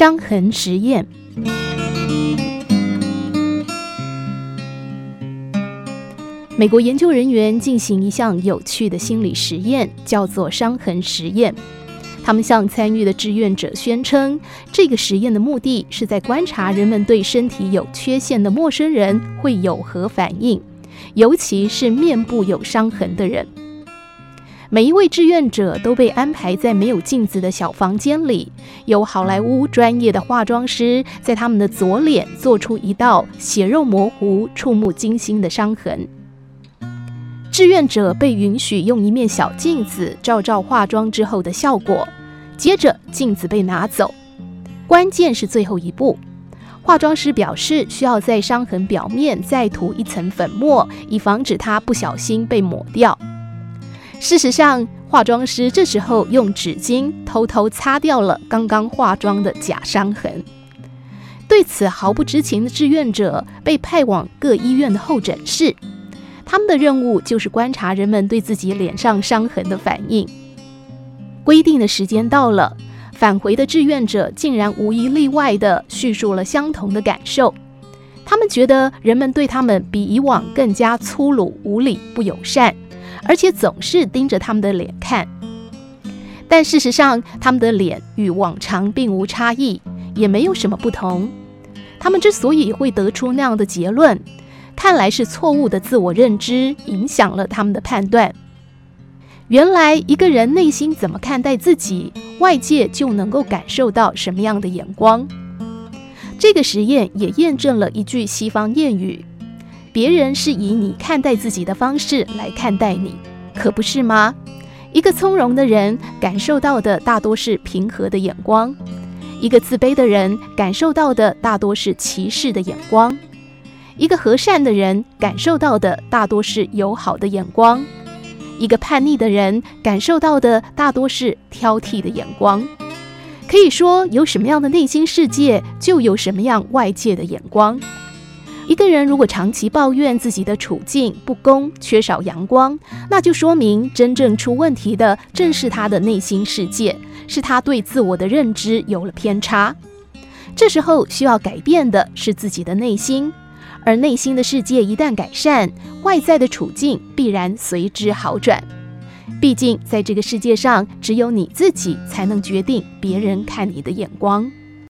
伤痕实验。美国研究人员进行一项有趣的心理实验，叫做伤痕实验。他们向参与的志愿者宣称，这个实验的目的是在观察人们对身体有缺陷的陌生人会有何反应，尤其是面部有伤痕的人。每一位志愿者都被安排在没有镜子的小房间里，由好莱坞专业的化妆师在他们的左脸做出一道血肉模糊、触目惊心的伤痕。志愿者被允许用一面小镜子照照化妆之后的效果，接着镜子被拿走。关键是最后一步，化妆师表示需要在伤痕表面再涂一层粉末，以防止它不小心被抹掉。事实上，化妆师这时候用纸巾偷偷擦掉了刚刚化妆的假伤痕。对此毫不知情的志愿者被派往各医院的候诊室。他们的任务就是观察人们对自己脸上伤痕的反应。规定的时间到了，返回的志愿者竟然无一例外地叙述了相同的感受。他们觉得人们对他们比以往更加粗鲁、无礼、不友善，而且总是盯着他们的脸看。但事实上，他们的脸与往常并无差异，也没有什么不同。他们之所以会得出那样的结论，看来是错误的自我认知影响了他们的判断。原来一个人内心怎么看待自己，外界就能够感受到什么样的眼光。这个实验也验证了一句西方谚语：别人是以你看待自己的方式来看待你，可不是吗？一个从容的人感受到的大多是平和的眼光，一个自卑的人感受到的大多是歧视的眼光。一个和善的人感受到的大多是友好的眼光，一个叛逆的人感受到的大多是挑剔的眼光。可以说，有什么样的内心世界，就有什么样外界的眼光。一个人如果长期抱怨自己的处境不公、缺少阳光，那就说明真正出问题的正是他的内心世界，是他对自我的认知有了偏差。这时候需要改变的是自己的内心。而内心的世界一旦改善，外在的处境必然随之好转。毕竟，在这个世界上，只有你自己才能决定别人看你的眼光。